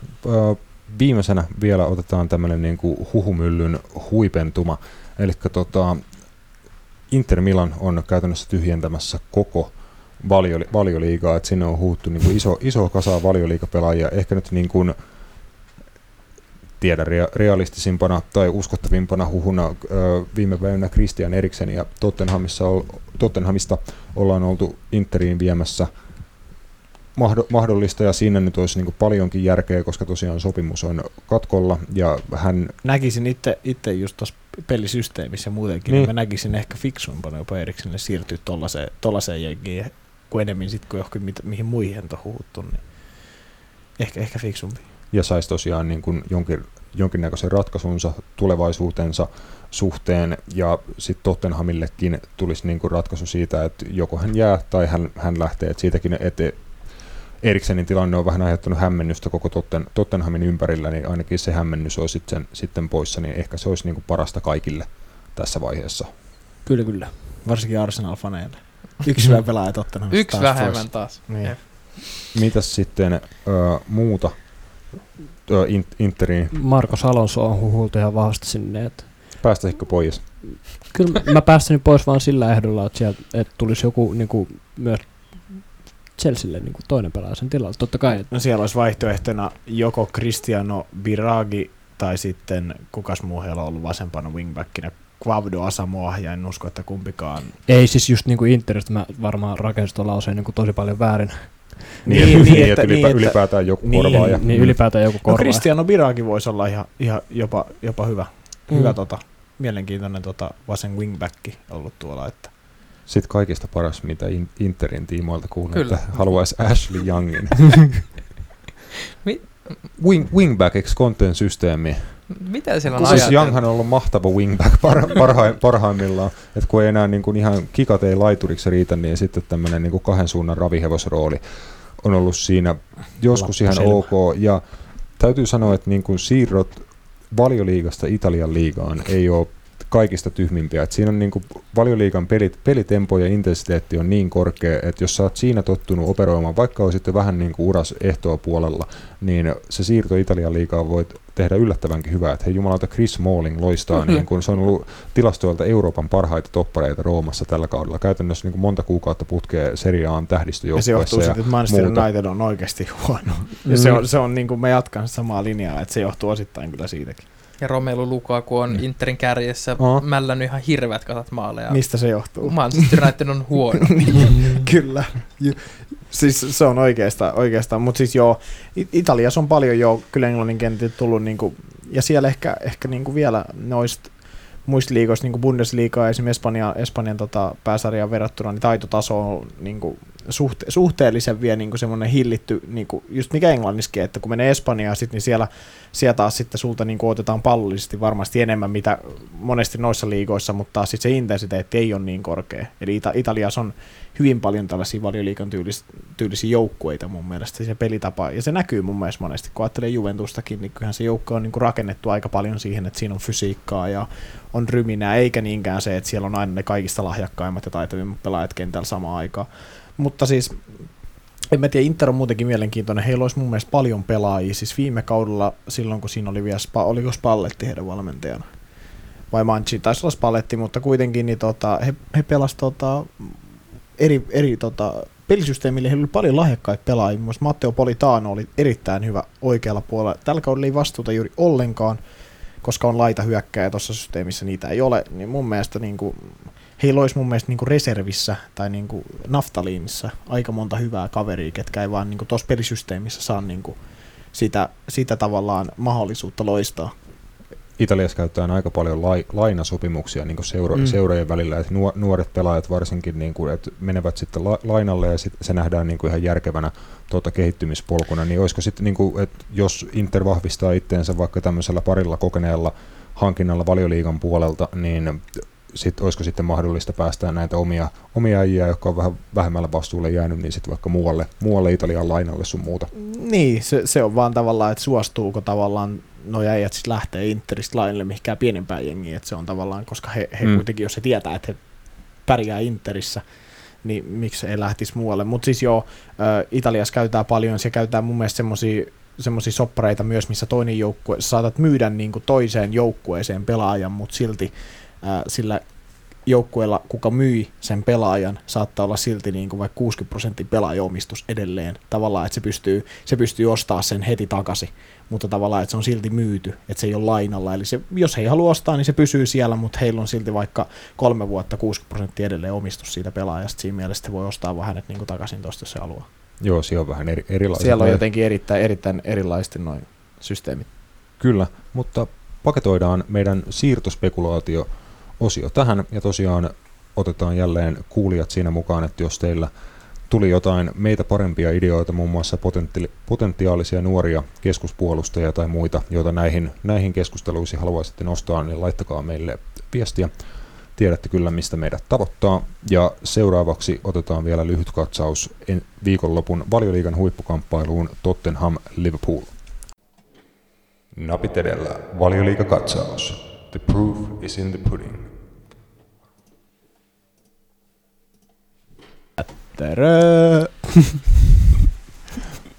Viimeisenä vielä otetaan tämmöinen niin kuin huhumyllyn huipentuma. Eli tota, Inter Milan on käytännössä tyhjentämässä koko valio, valioliigaa, että sinne on huuttu niin kuin iso, iso kasa valioliikapelaajia, ehkä nyt niin kuin, tiedä rea- realistisimpana tai uskottavimpana huhuna viime päivänä Christian Eriksen ja Tottenhamissa Tottenhamista ollaan oltu Interiin viemässä mahdo, mahdollista ja siinä nyt olisi niin kuin paljonkin järkeä, koska tosiaan sopimus on katkolla ja hän Näkisin itse, itse just tuossa pelisysteemissä muutenkin, Niin. niin. mä näkisin ehkä fiksuimpana jopa Eriksenille siirtyä tollaiseen, tollaiseen jengiin, kuin enemmän sitten kuin johonkin mihin muihin on huuttu, niin ehkä, ehkä fiksumpi. Ja saisi tosiaan niin kuin jonkin, jonkinnäköisen ratkaisunsa tulevaisuutensa suhteen ja sitten Tottenhamillekin tulisi niin kuin ratkaisu siitä, että joko hän jää tai hän, hän lähtee, että siitäkin, että Eriksenin tilanne on vähän aiheuttanut hämmennystä koko Totten, Tottenhamin ympärillä, niin ainakin se hämmennys olisi sitten, sitten poissa, niin ehkä se olisi niin kuin parasta kaikille tässä vaiheessa. Kyllä, kyllä. Varsinkin Arsenal-faneille. Yksi hyvä pelaaja Tottenhamista Yksi taas vähemmän pois. taas. Niin. Mitäs sitten ö, muuta ö, in, Interin, Marcos Alonso on huhultu ihan vahvasti sinne, että päästäisikö pois? kyllä mä- päästäni pois vaan sillä ehdolla, että, sieltä, että tulisi joku niin kuin, myös Chelsealle niin kuin toinen pelaaja sen tilalle. Totta kai, että No siellä olisi vaihtoehtona joko Cristiano Biragi tai sitten kukas muu heillä on ollut vasempana wingbackinä Quavdo Asamoah ja en usko, että kumpikaan. ei siis just niin kuin Interistä mä varmaan rakensin tuon lauseen niin kuin tosi paljon väärin. Niin, Niin, niin, niin, että, niin, että- ylipäätään joku niin, korvaaja. Niin ylipäätään joku No korvaa. Cristiano Biragi voisi olla ihan, ihan jopa, jopa hyvä, Mm. hyvä tota, mielenkiintoinen tota, vasen wingbacki ollut tuolla. Että. Sitten kaikista paras, mitä In- Interin tiimoilta kuuluu, Kyllä. että haluaisi Ashley Youngin. Wing, wingbackiksi content systeemi. Mitä siellä on Siis? Younghan on ollut mahtava wingback par, parhaim, parhaimmillaan. Että kun ei enää niin kuin ihan kikat ei laituriksi riitä, niin sitten tämmöinen niin kuin kahden suunnan ravihevosrooli on ollut siinä joskus ihan ok. Ja täytyy sanoa, että niin kuin siirrot valioliigasta Italian liigaan ei ole kaikista tyhmimpiä. Et siinä on niin kuin valioliigan pelit, pelitempo ja intensiteetti on niin korkea, että jos sä oot siinä tottunut operoimaan, vaikka olisit vähän niin kuin uras ehtoa puolella, niin se siirto Italian liigaan voit tehdä yllättävänkin hyvää. Että hei jumalauta, Chris Smalling loistaa, Kyllä. niin kuin se on ollut tilastoilta Euroopan parhaita toppareita Roomassa tällä kaudella. Käytännössä niin kuin monta kuukautta putkea Serie A:n Ja se johtuu Ja, siitä, että Manchester muuta. United on oikeasti huono. Mm. Ja se on, se on niin kuin mä jatkan samaa linjaa, että se johtuu osittain kyllä siitäkin. Ja Romelu Lukaku on Mm. Interin kärjessä Aa. mällännyt ihan hirveät kasat maaleja. Mistä se johtuu? Manchester United on huono. Kyllä. Ju- Siis se on oikeastaan, oikeastaan. mutta siis joo, Italiassa on paljon jo kyllä englannin kentiltä tullut, niinku, ja siellä ehkä, ehkä niinku vielä noista muista liigoista, niin Bundesliigaa ja esimerkiksi Espanja, Espanjan tota, pääsarjaan verrattuna, niin taitotaso on niin kuin, suhte- suhteellisen vielä niin semmoinen hillitty, niin kuin, just mikä englanniskin, että kun menee Espanjaan, sit, niin siellä, siellä taas sitten sulta niin kuin, otetaan pallollisesti varmasti enemmän, mitä monesti noissa liigoissa, mutta taas sit se intensiteetti ei ole niin korkea. Eli Ita- Italiassa on hyvin paljon tällaisia valioliikan tyylis- tyylisiä joukkueita mun mielestä, se pelitapa, ja se näkyy mun mielestä monesti, kun ajattelee Juventustakin, niin kyllähän se joukko on niin kuin rakennettu aika paljon siihen, että siinä on fysiikkaa ja on ryminää, eikä niinkään se, että siellä on aina ne kaikista lahjakkaimmat ja taitavimmat pelaajat kentällä samaan aikaan. Mutta siis, en mä tiedä, Inter on muutenkin mielenkiintoinen. Heillä olisi mun mielestä paljon pelaajia. Siis viime kaudella, silloin kun siinä oli vielä, Spa, oliko Spalletti heidän valmentajana? Vai Manchi, taisi olla Spalletti, mutta kuitenkin niin tota, he, he pelasivat tota, eri, eri tota, pelisysteemille. Heillä oli paljon lahjakkaita pelaajia. Muassa Matteo Politano oli erittäin hyvä oikealla puolella. Tällä kaudella ei vastuuta juuri ollenkaan koska on laita hyökkääjä tuossa systeemissä, niitä ei ole, niin mun mielestä niin kuin, heillä olisi mun mielestä niin kuin reservissä tai niin kuin naftaliinissa aika monta hyvää kaveria, ketkä ei vaan niin tuossa pelisysteemissä saa niin kuin sitä, sitä tavallaan mahdollisuutta loistaa. Italiassa käytetään aika paljon lai, lainasopimuksia niin seura, Mm. seurojen välillä, että nuor, nuoret pelaajat varsinkin niin kuin, että menevät sitten la, lainalle ja sit se nähdään niin kuin ihan järkevänä tuota, kehittymispolkuna, niin olisiko sitten, niin kuin, että jos Inter vahvistaa itteensä vaikka tämmöisellä parilla kokeneella hankinnalla valioliigan puolelta, niin sit, olisiko sitten mahdollista päästää näitä omia, omia äijää, jotka on vähän vähemmällä vastuulle jäänyt, niin sitten vaikka muualle, muualle Italian lainalle sun muuta. Niin, se, se on vaan tavallaan, että suostuuko tavallaan no äijät sitten lähtee Interistä lainille mihinkään pienempään jengiin, että se on tavallaan, koska he, he Mm. kuitenkin, jos he tietää, että he pärjää Interissä, niin miksi ei lähtisi muualle. Mutta siis joo, Italiassa käytetään paljon, se käytetään mun mielestä semmoisia semmoisia soppareita myös, missä toinen joukkue, saatat myydä niin kuin toiseen joukkueeseen pelaajan, mutta silti sillä joukkueella, kuka myi sen pelaajan, saattaa olla silti niin kuin vaikka 60 prosenttia pelaajomistus edelleen. Tavallaan, että se pystyy, se pystyy ostaa sen heti takaisin, mutta tavallaan, että se on silti myyty, että se ei ole lainalla. Eli se, jos he ei halua ostaa, niin se pysyy siellä, mutta heillä on silti vaikka kolme vuotta 60 prosenttia edelleen omistus siitä pelaajasta. Siinä mielessä he voi ostaa vähän hänet niin kuin takaisin tuosta, jos se haluaa. Joo, siellä on vähän eri, erilaiset. Siellä on jotenkin erittäin, erittäin erilaisesti noin systeemit. Kyllä, mutta paketoidaan meidän siirtospekulaatio-osio tähän ja tosiaan otetaan jälleen kuulijat siinä mukaan, että jos teillä tuli jotain meitä parempia ideoita, muun muassa potenti- potentiaalisia nuoria keskuspuolustajia tai muita, joita näihin, näihin keskusteluihin haluaisitte nostaa, niin laittakaa meille viestiä. Tiedätte kyllä, mistä meidät tavoittaa. Ja seuraavaksi otetaan vielä lyhyt katsaus viikonlopun valioliigan huippukamppailuun Tottenham Liverpool. Napit edellä, valioliikakatsaus. The proof is in the pudding. Terö!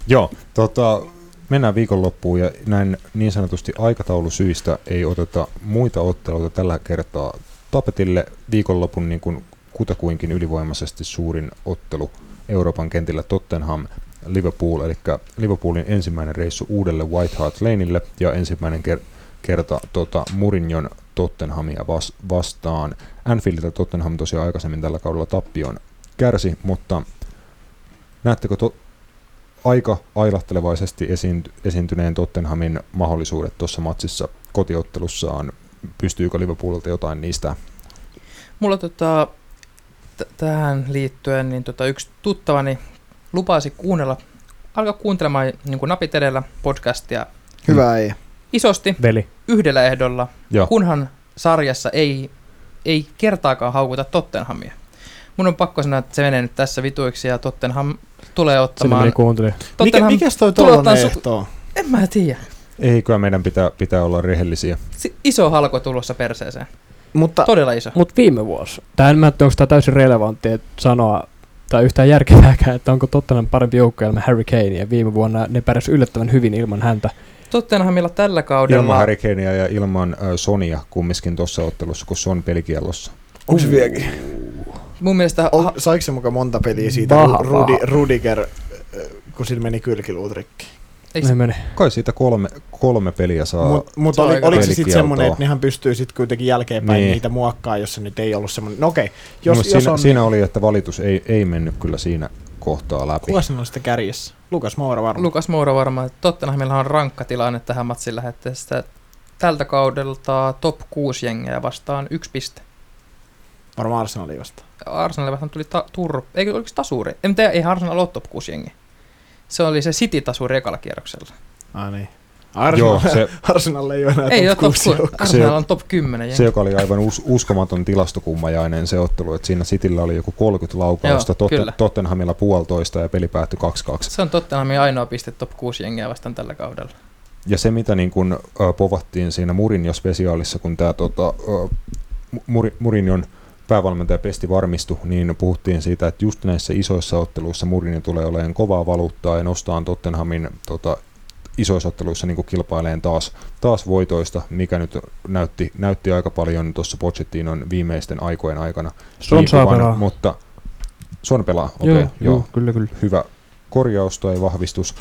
Joo, tota, mennään viikonloppuun ja näin niin sanotusti aikataulusyistä ei oteta muita otteluita tällä kertaa tapetille. Viikonlopun niin kuin kutakuinkin ylivoimaisesti suurin ottelu Euroopan kentillä Tottenham Liverpool, eli Liverpoolin ensimmäinen reissu uudelle White Hart Laneille ja ensimmäinen ker- kerta tota, Mourinhon Tottenhamia vas- vastaan. Anfieldilta Tottenham tosiaan aikaisemmin tällä kaudella tappion kärsi, mutta näettekö to- aika ailahtelevaisesti esiinty- esiintyneen Tottenhamin mahdollisuudet tuossa matsissa kotiottelussaan? Pystyykö Liverpoolilta jotain niistä? Mulla tota, t- tähän liittyen niin tota, yksi tuttavani lupasi kuunnella, alkaa kuuntelemaan niin kuin napit edellä podcastia Hyvä ei. isosti Veli. yhdellä ehdolla, Joo, kunhan sarjassa ei, ei kertaakaan haukuta Tottenhamia. Mun on pakko sanoa, että se menee nyt tässä vituiksi ja Tottenham tulee Sinne ottamaan... meni kuunteli. Mikä, mikäs toi ottaa su- ehto? En mä tiedä. eikö meidän pitää, pitää olla rehellisiä? Si- iso halko tulossa perseeseen. Mutta Todella iso. Mutta viime vuosi. Tämä en mä tiedä, onko tämä täysin relevantti että sanoa, tai yhtään järkevääkään, että onko Tottenham parempi joukko ilman Harry Kane, ja viime vuonna ne pärjäsivät yllättävän hyvin ilman häntä. Tottenhamilla tällä kaudella... Ilman Harry Kanea ja ilman äh, Sonia kumminkin tuossa ottelussa, kun Son pelikiellossa. onko se vieläkin? Mun mielestä... On, ha- saiko se mukaan monta peliä siitä, Paha, kun Rudi. Rudiger, kun sillä meni kylkiluut rikki? Eikö Ne meni. Kai siitä kolme, kolme peliä saa. Mutta mut oli, oliko se sitten semmoinen, että nehän pystyy sitten kuitenkin jälkeenpäin Niin. niitä muokkaa, jos se nyt ei ollut semmoinen. No okei, jos, Mut jos siinä, on... siinä oli, että valitus ei, ei mennyt kyllä siinä kohtaa läpi. Kuka siinä on sitten kärjessä? Lukas Moura varmaan. Lukas Moura varmaan, Tottenhamilla on rankka tilanne tähän matsin lähetteestä. Tältä kaudelta top 6 jengiä vastaan yksi piste. Varmaan Arsenalin vastaan. Arsenalille vastaan tuli ta- tur... Eikö oliko se tasuri? En tiedä, ei Arsenal ole top 6 jengi. Se oli se City-tasuri ekalla kierroksella. Ah niin. Joo, Arsenal, se, Arsenal ei ole enää ei ole top kuusi 6. joukkoa. Arsenal on top 10 jengi. se, joka oli aivan us, uskomaton tilastokummajainen se ottelu, että siinä Cityllä oli joku 30 laukausta, Joo, Totten. Tottenhamilla puolitoista ja peli päättyi 2-2. Se on Tottenhamin ainoa piste top 6 jengiä vastaan tällä kaudella. Ja se, mitä niin kun, ö, povattiin siinä Murinjo-spesiaalissa, kun tämä tota, Muri, Murinjon päävalmentaja Pesti varmistui, niin puhuttiin siitä, että just näissä isoissa otteluissa Murinjo tulee olemaan kovaa valuuttaa ja nostaa Tottenhamin tota, isoissa otteluissa niin kilpaileen taas, taas voitoista, mikä nyt näytti, näytti aika paljon tuossa Pochettinon viimeisten aikojen aikana. Son saa pelaa. Mutta Son pelaa, okei, Joo, okay, joo, joo, kyllä, kyllä. hyvä korjaus tai vahvistus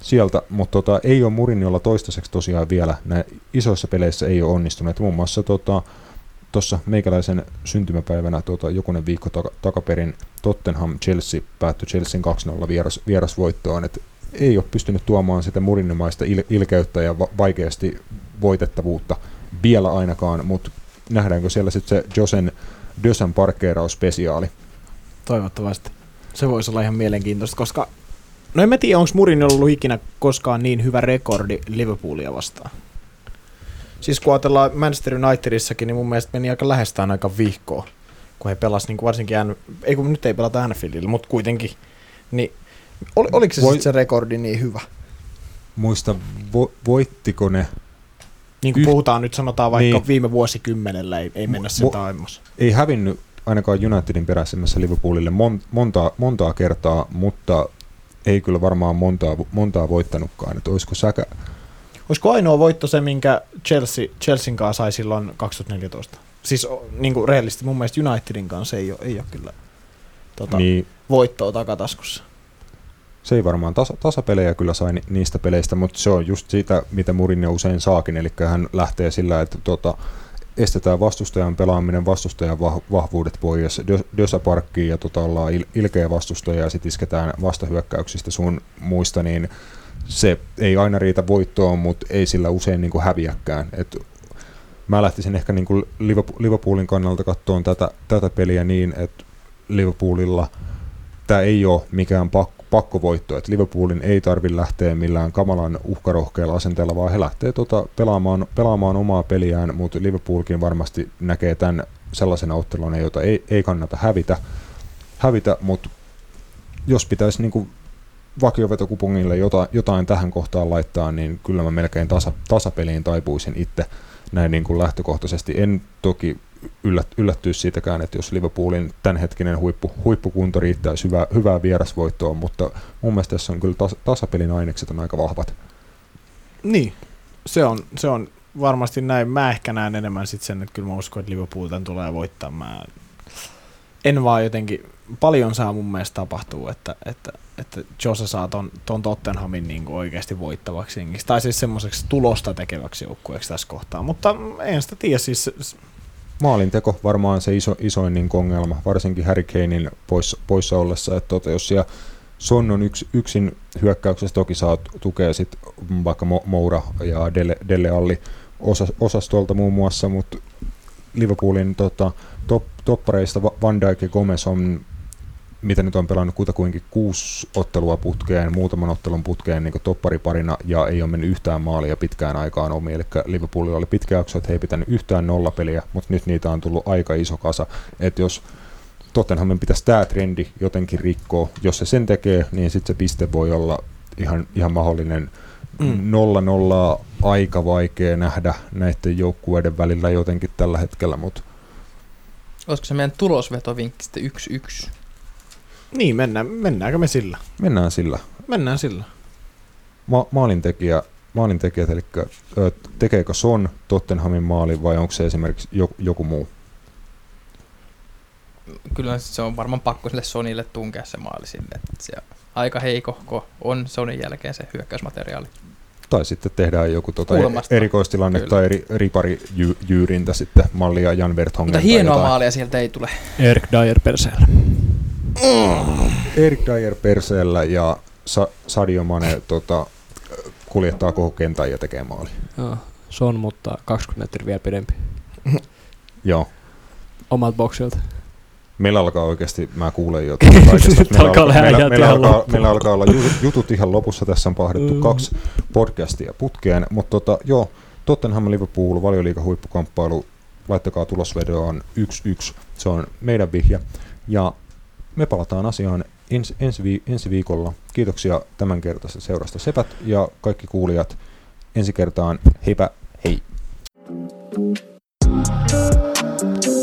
sieltä, mutta tota, ei ole Murinjolla toistaiseksi tosiaan vielä nä isoissa peleissä ei ole onnistunut. Muun muassa tuossa meikäläisen syntymäpäivänä tota, jokunen viikko taka, takaperin Tottenham Chelsea päättyi Chelsean 2-0 vieras, vierasvoittoon. Et ei ole pystynyt tuomaan sitä murinnomaista il, ilkeyttä ja va- vaikeasti voitettavuutta vielä ainakaan, mutta nähdäänkö siellä sitten se Josen Dösan parkkeeraus spesiaali. Toivottavasti. Se voisi olla ihan mielenkiintoista, koska... No en mä tiedä, onko Murin ollut ikinä koskaan niin hyvä rekordi Liverpoolia vastaan. Siis kun ajatellaan Manchester Unitedissakin, niin mun mielestä meni aika lähestään aika vihkoa, kun he pelasivat niin varsinkin, An- ei kun nyt ei pelata Anfieldilla, mutta kuitenkin. Niin, ol, oliko se Voi- sitten se rekordi niin hyvä? Muista, vo, voittiko ne Niin kuin Yh- puhutaan nyt sanotaan vaikka Niin. viime vuosikymmenellä, ei, ei mennä sen taimmas. ei hävinnyt ainakaan Unitedin peräisemmässä Liverpoolille mon, montaa, montaa kertaa, mutta ei kyllä varmaan montaa, montaa voittanutkaan. Että olisiko säkä, Olisiko ainoa voitto se, minkä Chelsea, Chelsean kanssa sai silloin 2014? siis niin kuin rehellisesti mun mielestä Unitedin kanssa ei ole, ei ole kyllä tota, niin. Voittoa takataskussa. se ei varmaan tasa, tasapelejä kyllä sai ni- niistä peleistä, mutta se on just siitä, mitä Mourinho usein saakin, eli hän lähtee sillä, että tota, estetään vastustajan pelaaminen, vastustajan vah- vahvuudet pois, Dö- Dösä parkkiin ja tota, ollaan il- ilkeä vastustaja ja sitten isketään vastahyökkäyksistä sun muista, niin se ei aina riitä voittoon, mutta ei sillä usein niin kuin häviäkään. Et mä lähtisin ehkä niin kuin Liverpool- Liverpoolin kannalta katsomaan tätä, tätä peliä niin, että Liverpoolilla tämä ei ole mikään pakko, pakkovoitto, että Liverpoolin ei tarvitse lähteä millään kamalan uhkarohkealla asenteella, vaan he lähtee tota pelaamaan, pelaamaan omaa peliään, mutta Liverpoolkin varmasti näkee tämän sellaisena otteluna, jota ei, ei kannata hävitä, hävitä mutta jos pitäisi niin kuin vakiovetokupongille jotain, jotain tähän kohtaan laittaa, niin kyllä mä melkein tasa, tasapeliin taipuisin itse näin niin kuin lähtökohtaisesti. En toki yllät, yllättyisi siitäkään, että jos Liverpoolin tämänhetkinen huippu, huippukunto riittäisi hyvää, hyvää vierasvoittoa, mutta mun mielestä tässä on kyllä tas, tasapelin ainekset on aika vahvat. Niin, se on, se on varmasti näin. Mä ehkä näen enemmän sit sen, että kyllä mä uskon, että Liverpool tämän tulee voittaa. Mä en vaan jotenkin, paljon saa mun mielestä tapahtuu, että, että, että Jose saa ton, ton Tottenhamin niin kuin oikeasti voittavaksi jengiksi. Tai siis semmoiseksi tulosta tekeväksi joukkueeksi tässä kohtaa. Mutta en sitä tiedä, siis Maalinteko varmaan se iso, isoin niin ongelma, varsinkin Harry Kanein poissa, poissa ollessa, että tota, jos siellä Son on yks, yksin hyökkäyksessä, toki saa tukea sit vaikka Mo- Moura ja Dele, Dele Alli osa, osastolta muun muassa, mutta Liverpoolin tota, top, toppareista Va- Van Dijk ja Gomez on mitä nyt on pelannut kutakuinkin kuusi ottelua putkeen, muutaman ottelun putkeen niin toppariparina ja ei ole mennyt yhtään maalia pitkään aikaan omiin. Eli Liverpoolilla oli pitkä jakso, että he ei pitänyt yhtään nollapeliä, mutta nyt niitä on tullut aika iso kasa. Että jos Tottenhamin pitäisi tämä trendi jotenkin rikkoa, jos se sen tekee, niin sitten se piste voi olla ihan, ihan mahdollinen. Mm. Nolla nollaa aika vaikea nähdä näiden joukkueiden välillä jotenkin tällä hetkellä, mutta Olisiko se meidän tulosvetovinkki sitten 1-1? niin mennään, mennäänkö me sillä? mennään sillä. Mennään sillä. Ma- maalintekijä, maalintekijät, eli ö, tekeekö Son Tottenhamin maalin vai onko se esimerkiksi joku, joku muu? Kyllä se on varmaan pakko sille Sonille tunkea se maali sinne. Se aika heikohko on Sonin jälkeen se hyökkäysmateriaali. Tai sitten tehdään joku tota Kulmasta. erikoistilanne Kyllä. tai eri, riparijyyrintä sitten mallia Jan Vertongen. Mutta tai hienoa jotain. maalia sieltä ei tule. Erik Dyer perseellä. Erik Dyer perseellä ja Sa- Sadio Mane tota, kuljettaa koko kentän ja tekee maali. Joo, se on, mutta 20 metriä vielä pidempi. Joo. Omalta boksilta. Meillä alkaa oikeasti, mä kuulen jo kaikesta, meillä, Alkaa olla meillä, häijät meillä, ihan alkaa, loppuun. meillä alkaa olla jutut, ihan lopussa. Tässä on pahdettu Mm. kaksi podcastia putkeen, mutta tota, joo, Tottenham Liverpool, valioliiga huippukamppailu, laittakaa tulosvedoon 1-1, se on meidän vihje. Ja me palataan asiaan ens, ensi, vi, ensi viikolla. Kiitoksia tämän kertaisesta seurasta Sepät ja kaikki kuulijat. Ensi kertaan heipä hei! thank you